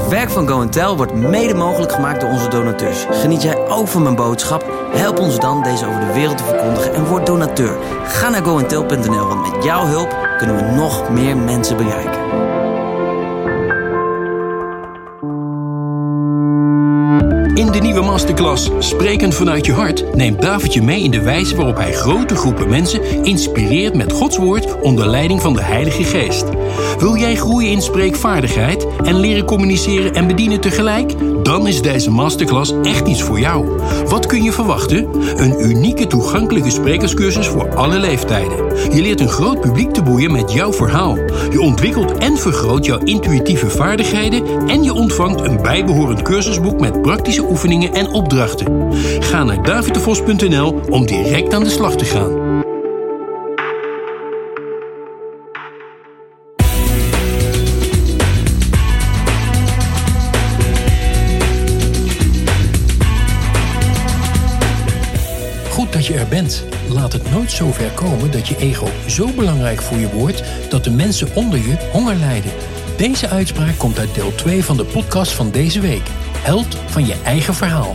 Het werk van Go Tell wordt mede mogelijk gemaakt door onze donateurs. Geniet jij ook van mijn boodschap? Help ons dan deze over de wereld te verkondigen en word donateur. Ga naar goentel.nl, want met jouw hulp kunnen we nog meer mensen bereiken. In de nieuwe masterclass Sprekend vanuit je hart neemt David je mee in de wijze waarop hij grote groepen mensen inspireert met Gods woord onder leiding van de Heilige Geest. Wil jij groeien in spreekvaardigheid en leren communiceren en bedienen tegelijk? Dan is deze masterclass echt iets voor jou. Wat kun je verwachten? Een unieke toegankelijke sprekerscursus voor alle leeftijden. Je leert een groot publiek te boeien met jouw verhaal. Je ontwikkelt en vergroot jouw intuïtieve vaardigheden en je ontvangt een bijbehorend cursusboek met praktische oefeningen en opdrachten. Ga naar davidevos.nl om direct aan de slag te gaan. Je er bent. Laat het nooit zo ver komen dat je ego zo belangrijk voor je wordt dat de mensen onder je honger lijden. Deze uitspraak komt uit deel 2 van de podcast van deze week. Held van je eigen verhaal.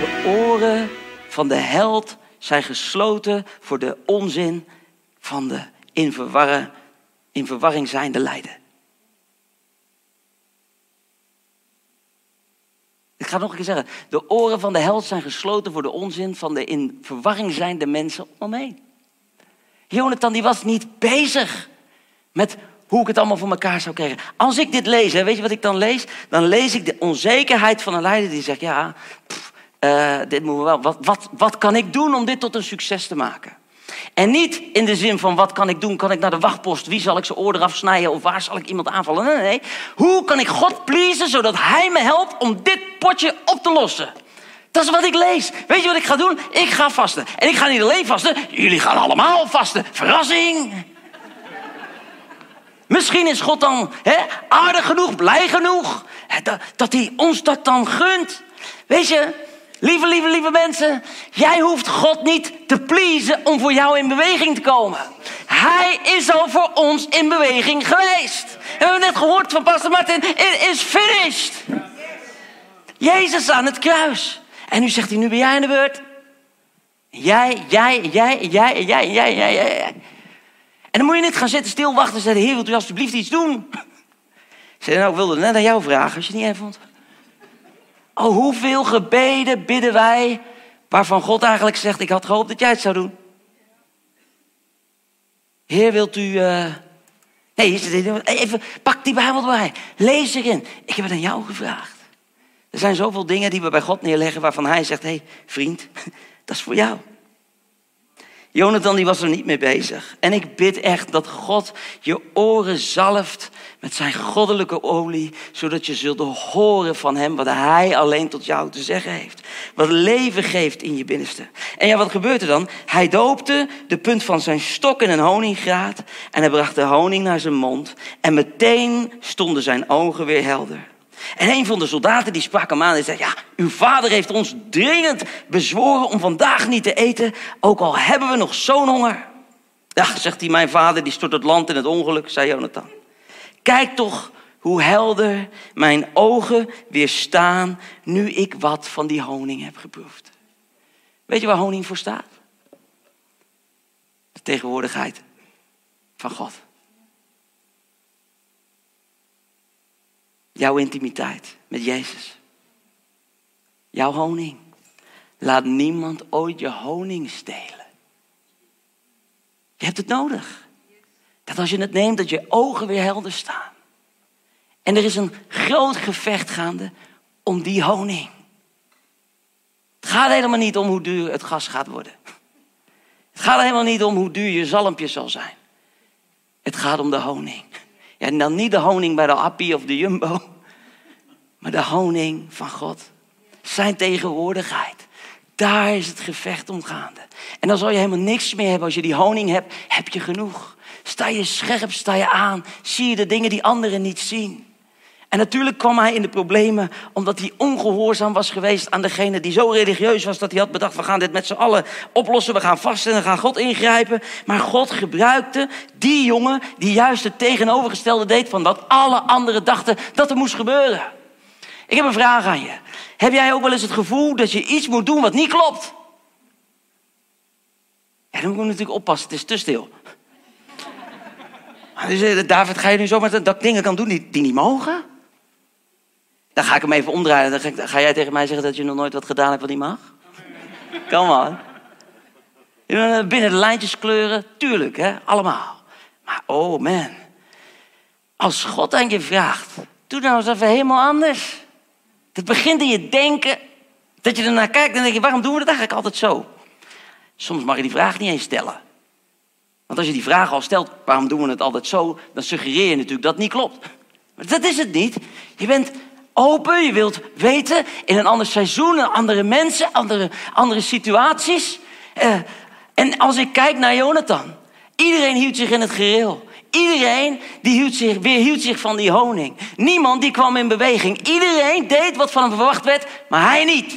De oren van de held zijn gesloten voor de onzin van de in, verwarren, in verwarring zijnde lijden. Ga nog een keer zeggen. De oren van de held zijn gesloten voor de onzin van de in verwarring zijnde mensen om hem heen. Jonathan die was niet bezig met hoe ik het allemaal voor elkaar zou krijgen. Als ik dit lees, weet je wat ik dan lees? Dan lees ik de onzekerheid van een leider die zegt: Ja, eh, dit moeten we wel. Wat, wat, wat kan ik doen om dit tot een succes te maken? En niet in de zin van wat kan ik doen? Kan ik naar de wachtpost? Wie zal ik zijn oor eraf snijden? Of waar zal ik iemand aanvallen? Nee, nee, nee. Hoe kan ik God pleasen zodat Hij me helpt om dit potje op te lossen? Dat is wat ik lees. Weet je wat ik ga doen? Ik ga vasten. En ik ga niet alleen vasten. Jullie gaan allemaal vasten. Verrassing. Misschien is God dan hè, aardig genoeg, blij genoeg. Dat, hij ons dat dan gunt. Weet je, lieve, lieve, lieve mensen. Jij hoeft God niet te pleasen om voor jou in beweging te komen. Hij is al voor ons in beweging geweest. En we net gehoord van Pastor Martin. It is finished. Jezus aan het kruis. En nu zegt hij, nu ben jij aan de beurt. Jij, jij, jij, jij, jij, jij, jij, jij. En dan moet je niet gaan zitten stilwachten en zeggen, heer, wilt u alstublieft iets doen? Ik zei, nou, ik wilde net aan jou vragen, als je het niet even vond. Oh, hoeveel gebeden bidden wij, waarvan God eigenlijk zegt, ik had gehoopt dat jij het zou doen. Heer, wilt u... Uh... Nee, even pak die Bijbel erbij. Lees erin. Ik heb het aan jou gevraagd. Er zijn zoveel dingen die we bij God neerleggen waarvan hij zegt: hé, hey, vriend, dat is voor jou. Jonathan die was er niet mee bezig. En ik bid echt dat God je oren zalft met zijn goddelijke olie, zodat je zult horen van hem wat hij alleen tot jou te zeggen heeft. Wat leven geeft in je binnenste. En ja, wat gebeurt er dan? Hij doopte de punt van zijn stok in een honingraat en hij bracht de honing naar zijn mond. En meteen stonden zijn ogen weer helder. En een van de soldaten die sprak hem aan en zei: Ja, uw vader heeft ons dringend bezworen om vandaag niet te eten, ook al hebben we nog zo'n honger. Ja, zegt hij, mijn vader die stort het land in het ongeluk, zei Jonathan. Kijk toch hoe helder mijn ogen weer staan nu ik wat van die honing heb geproefd. Weet je waar honing voor staat? De tegenwoordigheid van God. Jouw intimiteit met Jezus. Jouw honing. Laat niemand ooit je honing stelen. Je hebt het nodig. Dat als je het neemt, dat je ogen weer helder staan. En er is een groot gevecht gaande om die honing. Het gaat helemaal niet om hoe duur het gas gaat worden. Het gaat helemaal niet om hoe duur je zalmpje zal zijn. Het gaat om de honing. En dan niet de honing bij de Appie of de Jumbo, maar de honing van God. Zijn tegenwoordigheid. Daar is het gevecht om gaande. En dan zal je helemaal niks meer hebben. Als je die honing hebt, heb je genoeg. Sta je scherp, sta je aan. Zie je de dingen die anderen niet zien. En natuurlijk kwam hij in de problemen omdat hij ongehoorzaam was geweest aan degene die zo religieus was dat hij had bedacht: we gaan dit met z'n allen oplossen, we gaan vasten en dan gaan God ingrijpen. Maar God gebruikte die jongen die juist het tegenovergestelde deed van wat alle anderen dachten dat er moest gebeuren. Ik heb een vraag aan je. Heb jij ook wel eens het gevoel dat je iets moet doen wat niet klopt? Ja, dan moet je natuurlijk oppassen, het is te stil. Dus, eh, David, ga je nu zomaar dat dingen kan doen die, die niet mogen? Dan ga ik hem even omdraaien. Dan ga, jij tegen mij zeggen dat je nog nooit wat gedaan hebt wat niet mag? Kom man. Binnen de lijntjes kleuren, tuurlijk, hè? allemaal. Maar oh man, als God aan je vraagt, doe nou eens even helemaal anders. Het begint in je denken, dat je ernaar kijkt en denk je, waarom doen we dat eigenlijk altijd zo? Soms mag je die vraag niet eens stellen. Want als je die vraag al stelt, waarom doen we het altijd zo? Dan suggereer je natuurlijk dat niet klopt. Maar dat is het niet. Je bent open, je wilt weten in een ander seizoen, andere mensen, andere, andere situaties. Eh, en als ik kijk naar Jonathan, iedereen hield zich in het gereel. Iedereen die hield zich, weerhield zich van die honing. Niemand die kwam in beweging. Iedereen deed wat van hem verwacht werd, maar hij niet.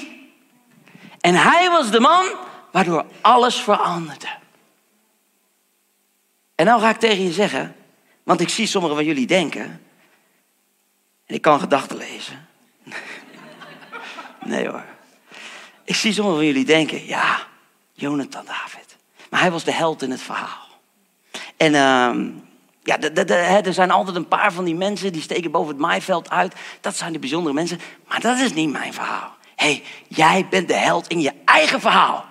En hij was de man waardoor alles veranderde. En nou ga ik tegen je zeggen, want ik zie sommigen van jullie denken. En ik kan gedachten. Nee hoor. Ik zie sommigen van jullie denken, ja, Jonathan David. Maar hij was de held in het verhaal. En ehm, ja, de, de, hè, er zijn altijd een paar van die mensen die steken boven het maaiveld uit. Dat zijn de bijzondere mensen. Maar dat is niet mijn verhaal. Hé, hey, jij bent de held in je eigen verhaal.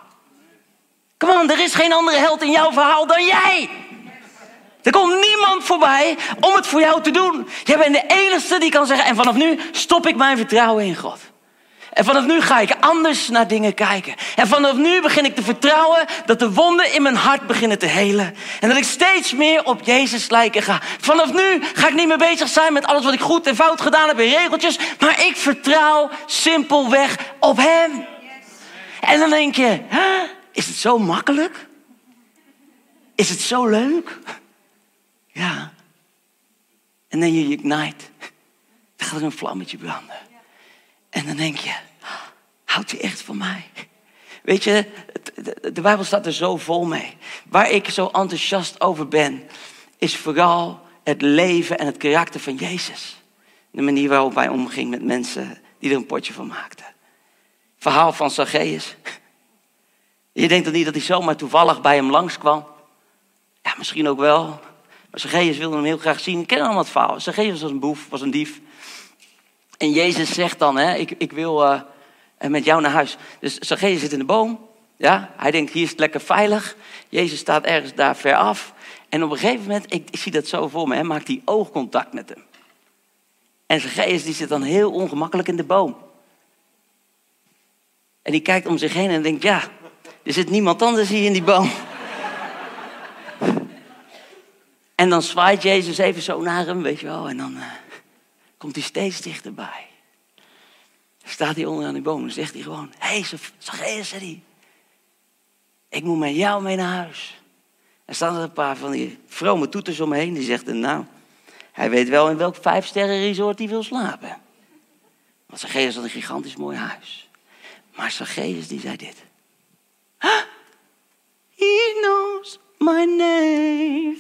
Kom on, er is geen andere held in jouw verhaal dan jij. Er komt niemand voorbij om het voor jou te doen. Jij bent de enige die kan zeggen: en vanaf nu stop ik mijn vertrouwen in God. En vanaf nu ga ik anders naar dingen kijken. En vanaf nu begin ik te vertrouwen dat de wonden in mijn hart beginnen te helen. En dat ik steeds meer op Jezus lijken ga. Vanaf nu ga ik niet meer bezig zijn met alles wat ik goed en fout gedaan heb in regeltjes. Maar ik vertrouw simpelweg op Hem. En dan denk je, "Huh? is het zo makkelijk? Is het zo leuk? Ja. En dan je ignite. Dan gaat er een vlammetje branden. En dan denk je, houdt hij echt van mij? Weet je, de Bijbel staat er zo vol mee. Waar ik zo enthousiast over ben, is vooral het leven en het karakter van Jezus. De manier waarop hij omging met mensen die er een potje van maakten. Verhaal van Zacchaeus. Je denkt dan niet dat hij zomaar toevallig bij hem langskwam. Ja, misschien ook wel. Maar Zacchaeus wilde hem heel graag zien. Ik ken allemaal het verhaal. Zacchaeus was een boef, was een dief. En Jezus zegt dan, hè, ik, ik wil eh, met jou naar huis. Dus Zacchaeus zit in de boom. Ja, hij denkt, hier is het lekker veilig. Jezus staat ergens daar ver af. En op een gegeven moment, ik, ik zie dat zo voor me, hè, maakt hij oogcontact met hem. En Zacchaeus die zit dan heel ongemakkelijk in de boom. En die kijkt om zich heen en denkt, ja, er zit niemand anders hier in die boom. En dan zwaait Jezus even zo naar hem, weet je wel. En dan eh, komt hij steeds dichterbij. Staat hij onder aan die boom en zegt hij gewoon... Hé, hey, Zacchaeus, zegt hij. Ik moet met jou mee naar huis. Er staan er een paar van die vrome toeters omheen. Die zegt, nou, hij weet wel in welk vijfsterren resort hij wil slapen. Want Zacchaeus had een gigantisch mooi huis. Maar Zacchaeus die zei dit. "Huh? He knows my name.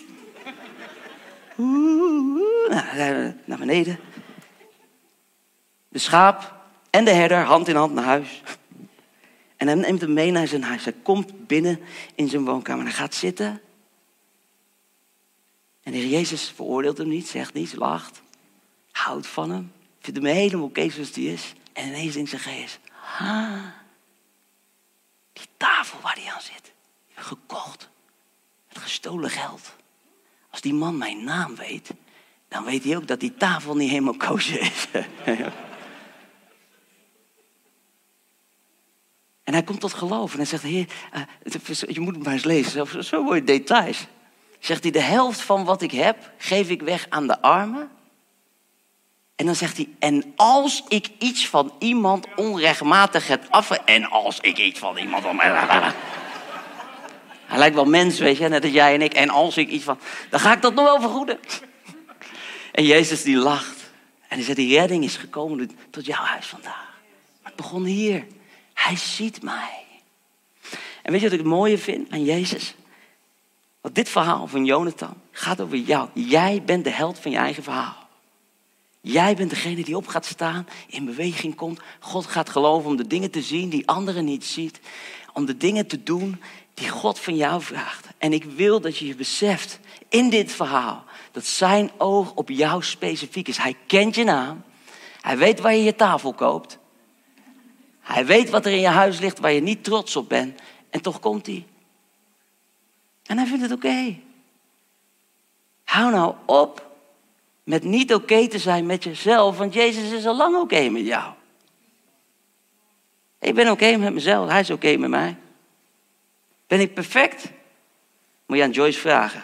Oeh, nou, zijn we naar beneden. De schaap en de herder hand in hand naar huis. En hij neemt hem mee naar zijn huis. Hij komt binnen in zijn woonkamer. Hij gaat zitten. En de Heer Jezus veroordeelt hem niet, zegt niets, lacht. Houdt van hem. Vindt hem helemaal oké zoals hij is. En ineens denkt Zacchaeus. Ah, die tafel waar hij aan zit. Gekocht. Met gestolen geld. Als die man mijn naam weet, dan weet hij ook dat die tafel niet helemaal koosje is. hij komt tot geloof en hij zegt, heer, eh, je moet het maar eens lezen, zo, zo mooie details. Zegt hij, de helft van wat ik heb, geef ik weg aan de armen. En dan zegt hij, en als ik iets van iemand onrechtmatig heb af... En als ik iets van iemand. Hij lijkt wel mens, weet je, net als jij en ik. En als ik iets van... Dan ga ik dat nog wel vergoeden. En Jezus die lacht. En hij zegt, die redding is gekomen tot jouw huis vandaag. Het begon hier. Hij ziet mij. En weet je wat ik het mooie vind aan Jezus? Want dit verhaal van Jonathan gaat over jou. Jij bent de held van je eigen verhaal. Jij bent degene die op gaat staan, in beweging komt. God gaat geloven om de dingen te zien die anderen niet ziet. Om de dingen te doen die God van jou vraagt. En ik wil dat je je beseft in dit verhaal dat zijn oog op jou specifiek is. Hij kent je naam. Hij weet waar je je tafel koopt. Hij weet wat er in je huis ligt waar je niet trots op bent. En toch komt hij. En hij vindt het oké. Hou nou op met niet oké te zijn met jezelf, want Jezus is al lang oké met jou. Ik ben oké met mezelf, hij is oké met mij. Ben ik perfect? Moet je aan Joyce vragen.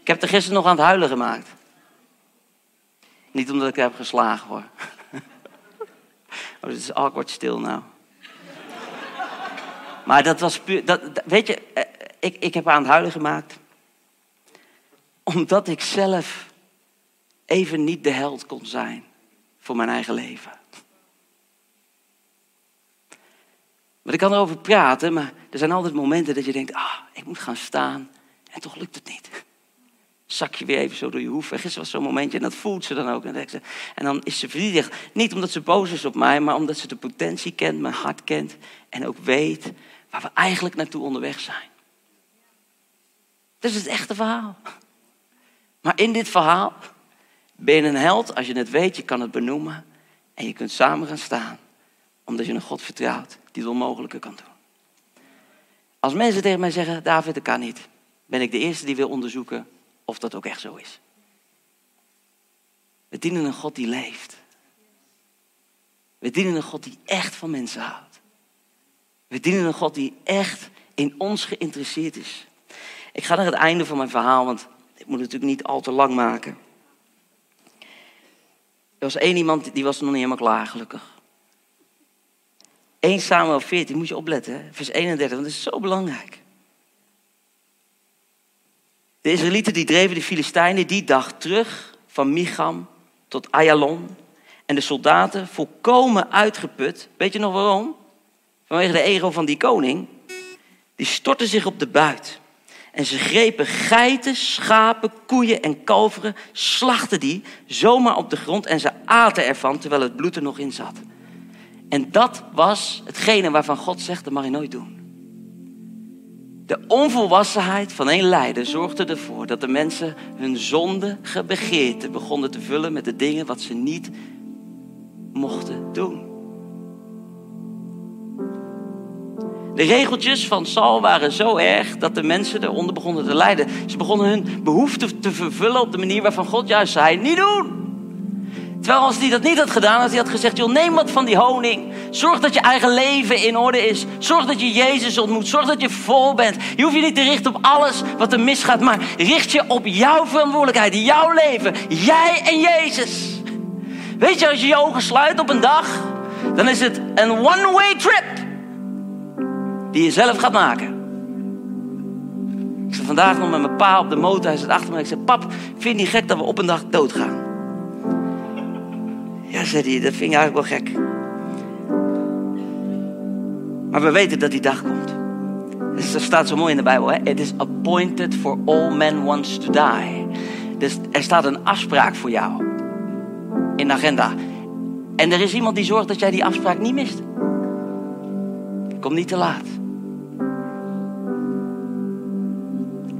Ik heb er gisteren nog aan het huilen gemaakt. Niet omdat ik heb geslagen hoor. Oh, is awkward stil nou. Maar dat was puur. Dat, weet je, eh, ik, ik heb aan het huilen gemaakt. Omdat ik zelf even niet de held kon zijn voor mijn eigen leven. Maar ik kan erover praten, maar er zijn altijd momenten dat je denkt, ah, ik moet gaan staan en toch lukt het niet. Zak je weer even zo door je hoef. En gisteren was zo'n momentje en dat voelt ze dan ook. En, dan is ze vernietigd. Niet omdat ze boos is op mij, maar omdat ze de potentie kent, mijn hart kent. En ook weet waar we eigenlijk naartoe onderweg zijn. Dat is het echte verhaal. Maar in dit verhaal ben je een held als je het weet, je kan het benoemen. En je kunt samen gaan staan. Omdat je een God vertrouwt die het onmogelijke kan doen. Als mensen tegen mij zeggen, David, dat kan niet. Ben ik de eerste die wil onderzoeken of dat ook echt zo is. We dienen een God die leeft. We dienen een God die echt van mensen houdt. We dienen een God die echt in ons geïnteresseerd is. Ik ga naar het einde van mijn verhaal, want ik moet het natuurlijk niet al te lang maken. Er was één iemand die was nog niet helemaal klaar, gelukkig. 1 Samuel 14, moet je opletten, vers 31, want dat is zo belangrijk. De Israëlieten die dreven de Filistijnen die dag terug van Micham tot Ayalon. En de soldaten volkomen uitgeput. Weet je nog waarom? Vanwege de ego van die koning. Die stortten zich op de buit. En ze grepen geiten, schapen, koeien en kalveren, slachten die zomaar op de grond en ze aten ervan terwijl het bloed er nog in zat. En dat was hetgene waarvan God zegt, dat mag je nooit doen. De onvolwassenheid van een leider zorgde ervoor dat de mensen hun zonde begeerte begonnen te vullen met de dingen wat ze niet mochten doen. De regeltjes van Saul waren zo erg dat de mensen eronder begonnen te lijden. Ze begonnen hun behoeften te vervullen op de manier waarvan God juist zei: niet doen. Terwijl als hij dat niet had gedaan, als hij had gezegd: joh, neem wat van die honing. Zorg dat je eigen leven in orde is. Zorg dat je Jezus ontmoet. Zorg dat je vol bent. Je hoeft je niet te richten op alles wat er misgaat, maar richt je op jouw verantwoordelijkheid, jouw leven. Jij en Jezus. Weet je, als je je ogen sluit op een dag, dan is het een one-way trip die je zelf gaat maken. Ik zat vandaag nog met mijn pa op de motor. Hij zit achter me. Ik zei: Pap, vind je niet gek dat we op een dag doodgaan? Ja, zei hij, dat vind ik eigenlijk wel gek. Maar we weten dat die dag komt. Dus dat staat zo mooi in de Bijbel. Hè? It is appointed for all men once to die. Dus er staat een afspraak voor jou. In de agenda. En er is iemand die zorgt dat jij die afspraak niet mist. Kom niet te laat.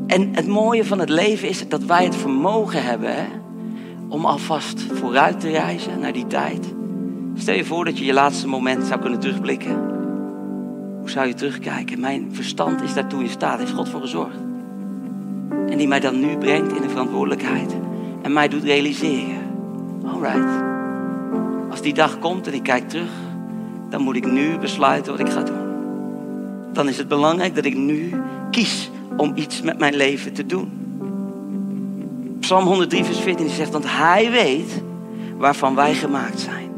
En het mooie van het leven is dat wij het vermogen hebben hè, om alvast vooruit te reizen naar die tijd. Stel je voor dat je je laatste moment zou kunnen terugblikken. Hoe zou je terugkijken? Mijn verstand is daartoe in staat, heeft God voor gezorgd. En die mij dan nu brengt in de verantwoordelijkheid en mij doet realiseren. Alright. Als die dag komt en ik kijk terug, dan moet ik nu besluiten wat ik ga doen. Dan is het belangrijk dat ik nu kies om iets met mijn leven te doen. Psalm 103, vers 14 zegt, want hij weet waarvan wij gemaakt zijn.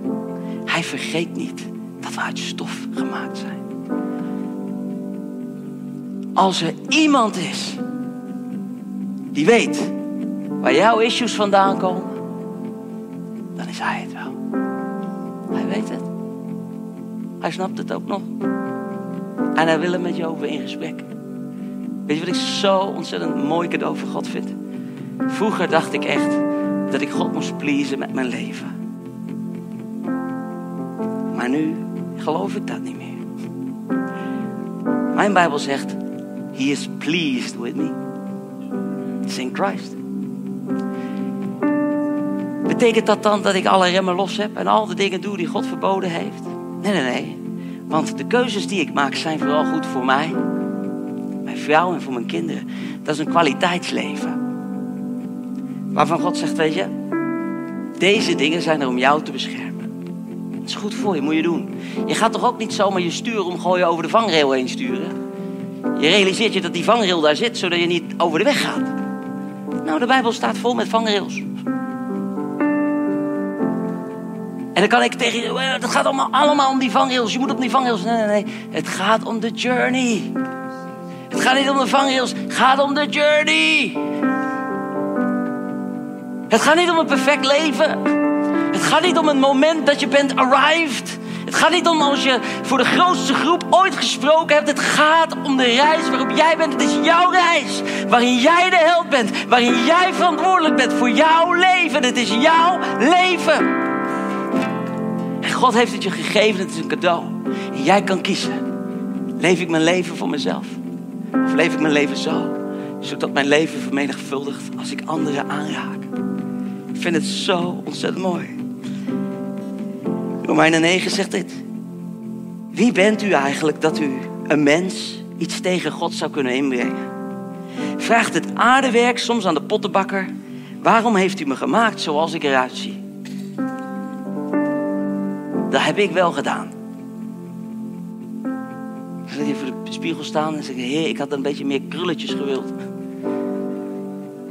Hij vergeet niet dat we uit stof gemaakt zijn. Als er iemand is die weet waar jouw issues vandaan komen, dan is hij het wel. Hij weet het. Hij snapt het ook nog. En hij wil er met je over in gesprek. Weet je wat ik zo ontzettend mooi cadeau voor God vind? Vroeger dacht ik echt dat ik God moest pleasen met mijn leven. Maar nu geloof ik dat niet meer. Mijn Bijbel zegt, He is pleased with me. It's in Christ. Betekent dat dan dat ik alle remmen los heb en al de dingen doe die God verboden heeft? Nee, nee, nee. Want de keuzes die ik maak zijn vooral goed voor mij, mijn vrouw en voor mijn kinderen. Dat is een kwaliteitsleven. Waarvan God zegt, weet je, deze dingen zijn er om jou te beschermen. Dat is goed voor je, moet je doen. Je gaat toch ook niet zomaar je stuur omgooien over de vangrail heen sturen? Je realiseert je dat die vangrail daar zit, zodat je niet over de weg gaat. Nou, de Bijbel staat vol met vangrails. En dan kan ik tegen je, "Well, het gaat allemaal, allemaal om die vangrails. Je moet op die vangrails. Nee, nee, nee. Het gaat om de journey. Het gaat niet om de vangrails. Het gaat om de journey. Het gaat niet om een perfect leven. Het gaat niet om een moment dat je bent arrived. Het gaat niet om als je voor de grootste groep ooit gesproken hebt. Het gaat om de reis waarop jij bent. Het is jouw reis. Waarin jij de held bent. Waarin jij verantwoordelijk bent voor jouw leven. Het is jouw leven. En God heeft het je gegeven. Het is een cadeau. En jij kan kiezen. Leef ik mijn leven voor mezelf? Of leef ik mijn leven zo? Zodat mijn leven vermenigvuldigt als ik anderen aanraak. Ik vind het zo ontzettend mooi. Romeinen 9 zegt dit. Wie bent u eigenlijk dat u een mens iets tegen God zou kunnen inbrengen? Vraagt het aardewerk soms aan de pottenbakker: waarom heeft u me gemaakt zoals ik eruit zie? Dat heb ik wel gedaan. Dan zit je voor de spiegel staan en zeg je: Heer, ik had een beetje meer krulletjes gewild.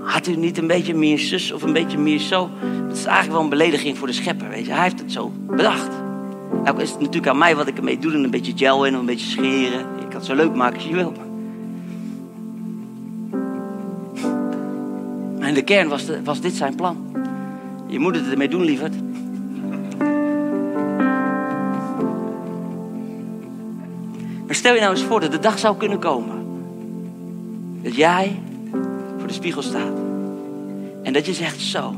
Had u niet een beetje meer zus of een beetje meer zo? Dat is eigenlijk wel een belediging voor de schepper, weet je. Hij heeft het zo bedacht. Nou is het natuurlijk aan mij wat ik ermee doe. En een beetje gel in, een beetje scheren. Je kan het zo leuk maken als je wil. Maar in de kern was, was dit zijn plan. Je moet het ermee doen, lieverd. Maar stel je nou eens voor dat de dag zou kunnen komen. Dat jij spiegel staat. En dat je zegt zo.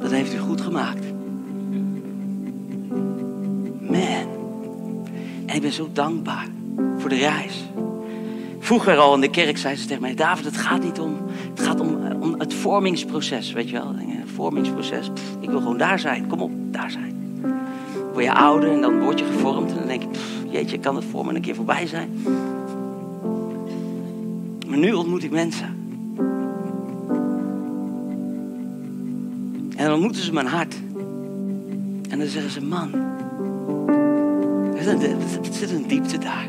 Dat heeft u goed gemaakt. Man. En ik ben zo dankbaar voor de reis. Vroeger al in de kerk zei ze tegen mij: David, het gaat niet om. Het gaat om, om het vormingsproces, weet je wel. Een vormingsproces. Ik wil gewoon daar zijn. Kom op, daar zijn. Word je ouder en dan word je gevormd. En dan denk je: pff, jeetje, kan het vormen een keer voorbij zijn? Maar nu ontmoet ik mensen. En dan ontmoeten ze mijn hart. En dan zeggen ze: Man, er zit een- diepte daar.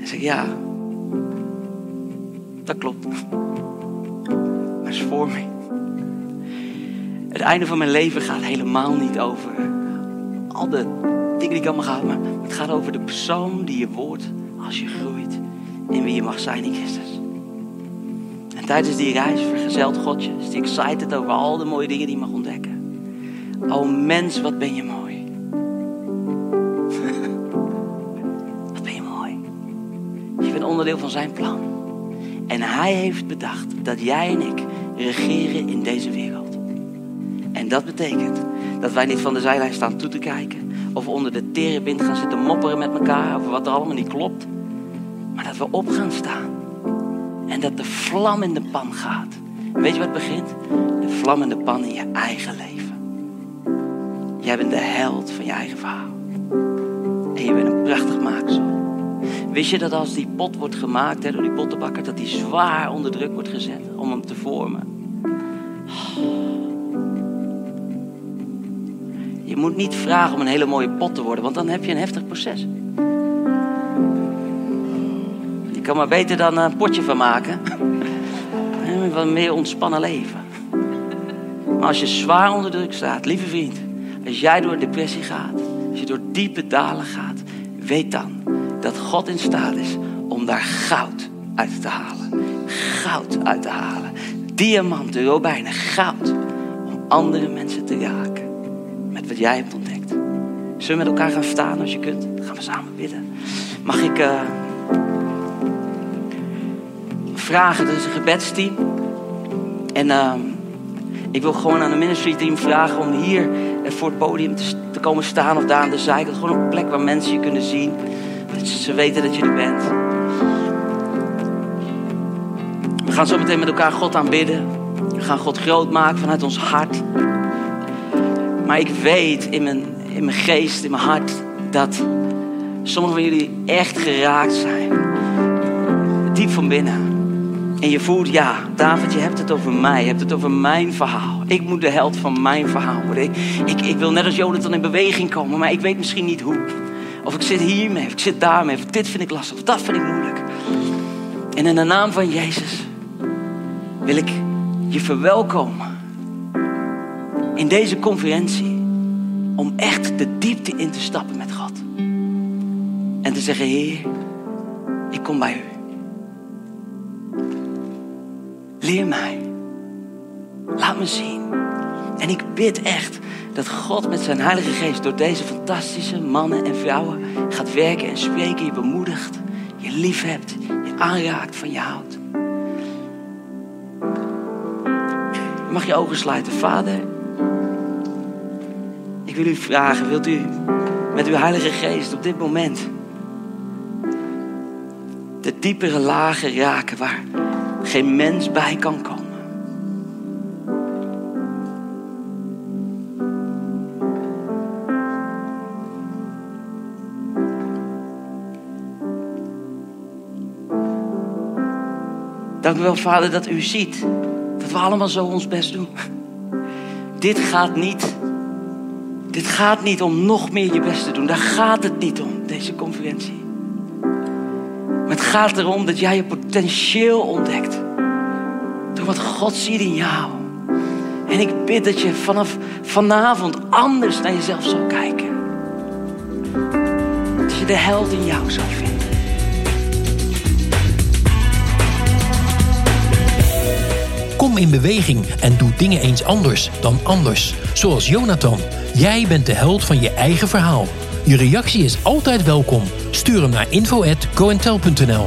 En zeg ik, ja, dat klopt. Maar is vorming. Het einde van mijn leven gaat helemaal niet over al de dingen die ik allemaal ga. Maar het gaat over de persoon die je wordt als je groeit in wie je mag zijn in Christus. En tijdens die reis vergezelt God je. Is die excited over al de mooie dingen die je mag ontdekken. Oh mens, wat ben je mooi. wat ben je mooi. Je bent onderdeel van zijn plan. En hij heeft bedacht dat jij en ik regeren in deze wereld. En dat betekent dat wij niet van de zijlijn staan toe te kijken. Of onder de terenwind gaan zitten mopperen met elkaar over wat er allemaal niet klopt. Dat we op gaan staan. En dat de vlam in de pan gaat. Weet je wat begint? De vlam in de pan in je eigen leven. Jij bent de held van je eigen verhaal. En je bent een prachtig maaksel. Wist je dat als die pot wordt gemaakt door die pottenbakker, dat die zwaar onder druk wordt gezet om hem te vormen? Je moet niet vragen om een hele mooie pot te worden, want dan heb je een heftig proces. Kan maar beter dan een potje van maken. En Wat meer ontspannen leven. Maar als je zwaar onder druk staat, lieve vriend, als jij door een depressie gaat, als je door diepe dalen gaat, weet dan dat God in staat is om daar goud uit te halen. Goud uit te halen. Diamanten, robijnen, goud. Om andere mensen te raken met wat jij hebt ontdekt. Zullen we met elkaar gaan staan als je kunt? Dan gaan we samen bidden. Mag ik uh, vragen, is een gebedsteam. En uh, ik wil gewoon aan de ministry team vragen om hier voor het podium te, te komen staan of daar aan de zijkant. Gewoon een plek waar mensen je kunnen zien. Dat ze weten dat je er bent. We gaan zo meteen met elkaar God aanbidden. We gaan God groot maken vanuit ons hart. Maar ik weet in mijn, in mijn geest, in mijn hart, dat sommigen van jullie echt geraakt zijn. Diep van binnen. En je voelt, ja, David, je hebt het over mij. Je hebt het over mijn verhaal. Ik moet de held van mijn verhaal worden. Ik, ik, ik wil net als Jonathan in beweging komen, maar ik weet misschien niet hoe. Of ik zit hiermee, of ik zit daarmee, of dit vind ik lastig, of dat vind ik moeilijk. En in de naam van Jezus wil ik je verwelkomen in deze conferentie om echt de diepte in te stappen met God. En te zeggen, Heer, ik kom bij u. Leer mij. Laat me zien. En ik bid echt dat God met zijn Heilige Geest door deze fantastische mannen en vrouwen gaat werken en spreken. Je bemoedigt, je lief hebt, je aanraakt, van je houdt. mag je ogen sluiten. Vader, ik wil u vragen, wilt u met uw Heilige Geest op dit moment de diepere lagen raken waar geen mens bij kan komen? Dank u wel, Vader, dat u ziet dat we allemaal zo ons best doen. Dit gaat niet. Dit gaat niet om nog meer je best te doen. Daar gaat het niet om, deze conferentie. Maar het gaat erom dat jij je potentieel ontdekt. Door wat God ziet in jou. En ik bid dat je vanaf vanavond anders naar jezelf zal kijken. Dat je de held in jou zal vinden. Kom in beweging en doe dingen eens anders dan anders. Zoals Jonathan. Jij bent de held van je eigen verhaal. Je reactie is altijd welkom. Stuur hem naar info@goentel.nl.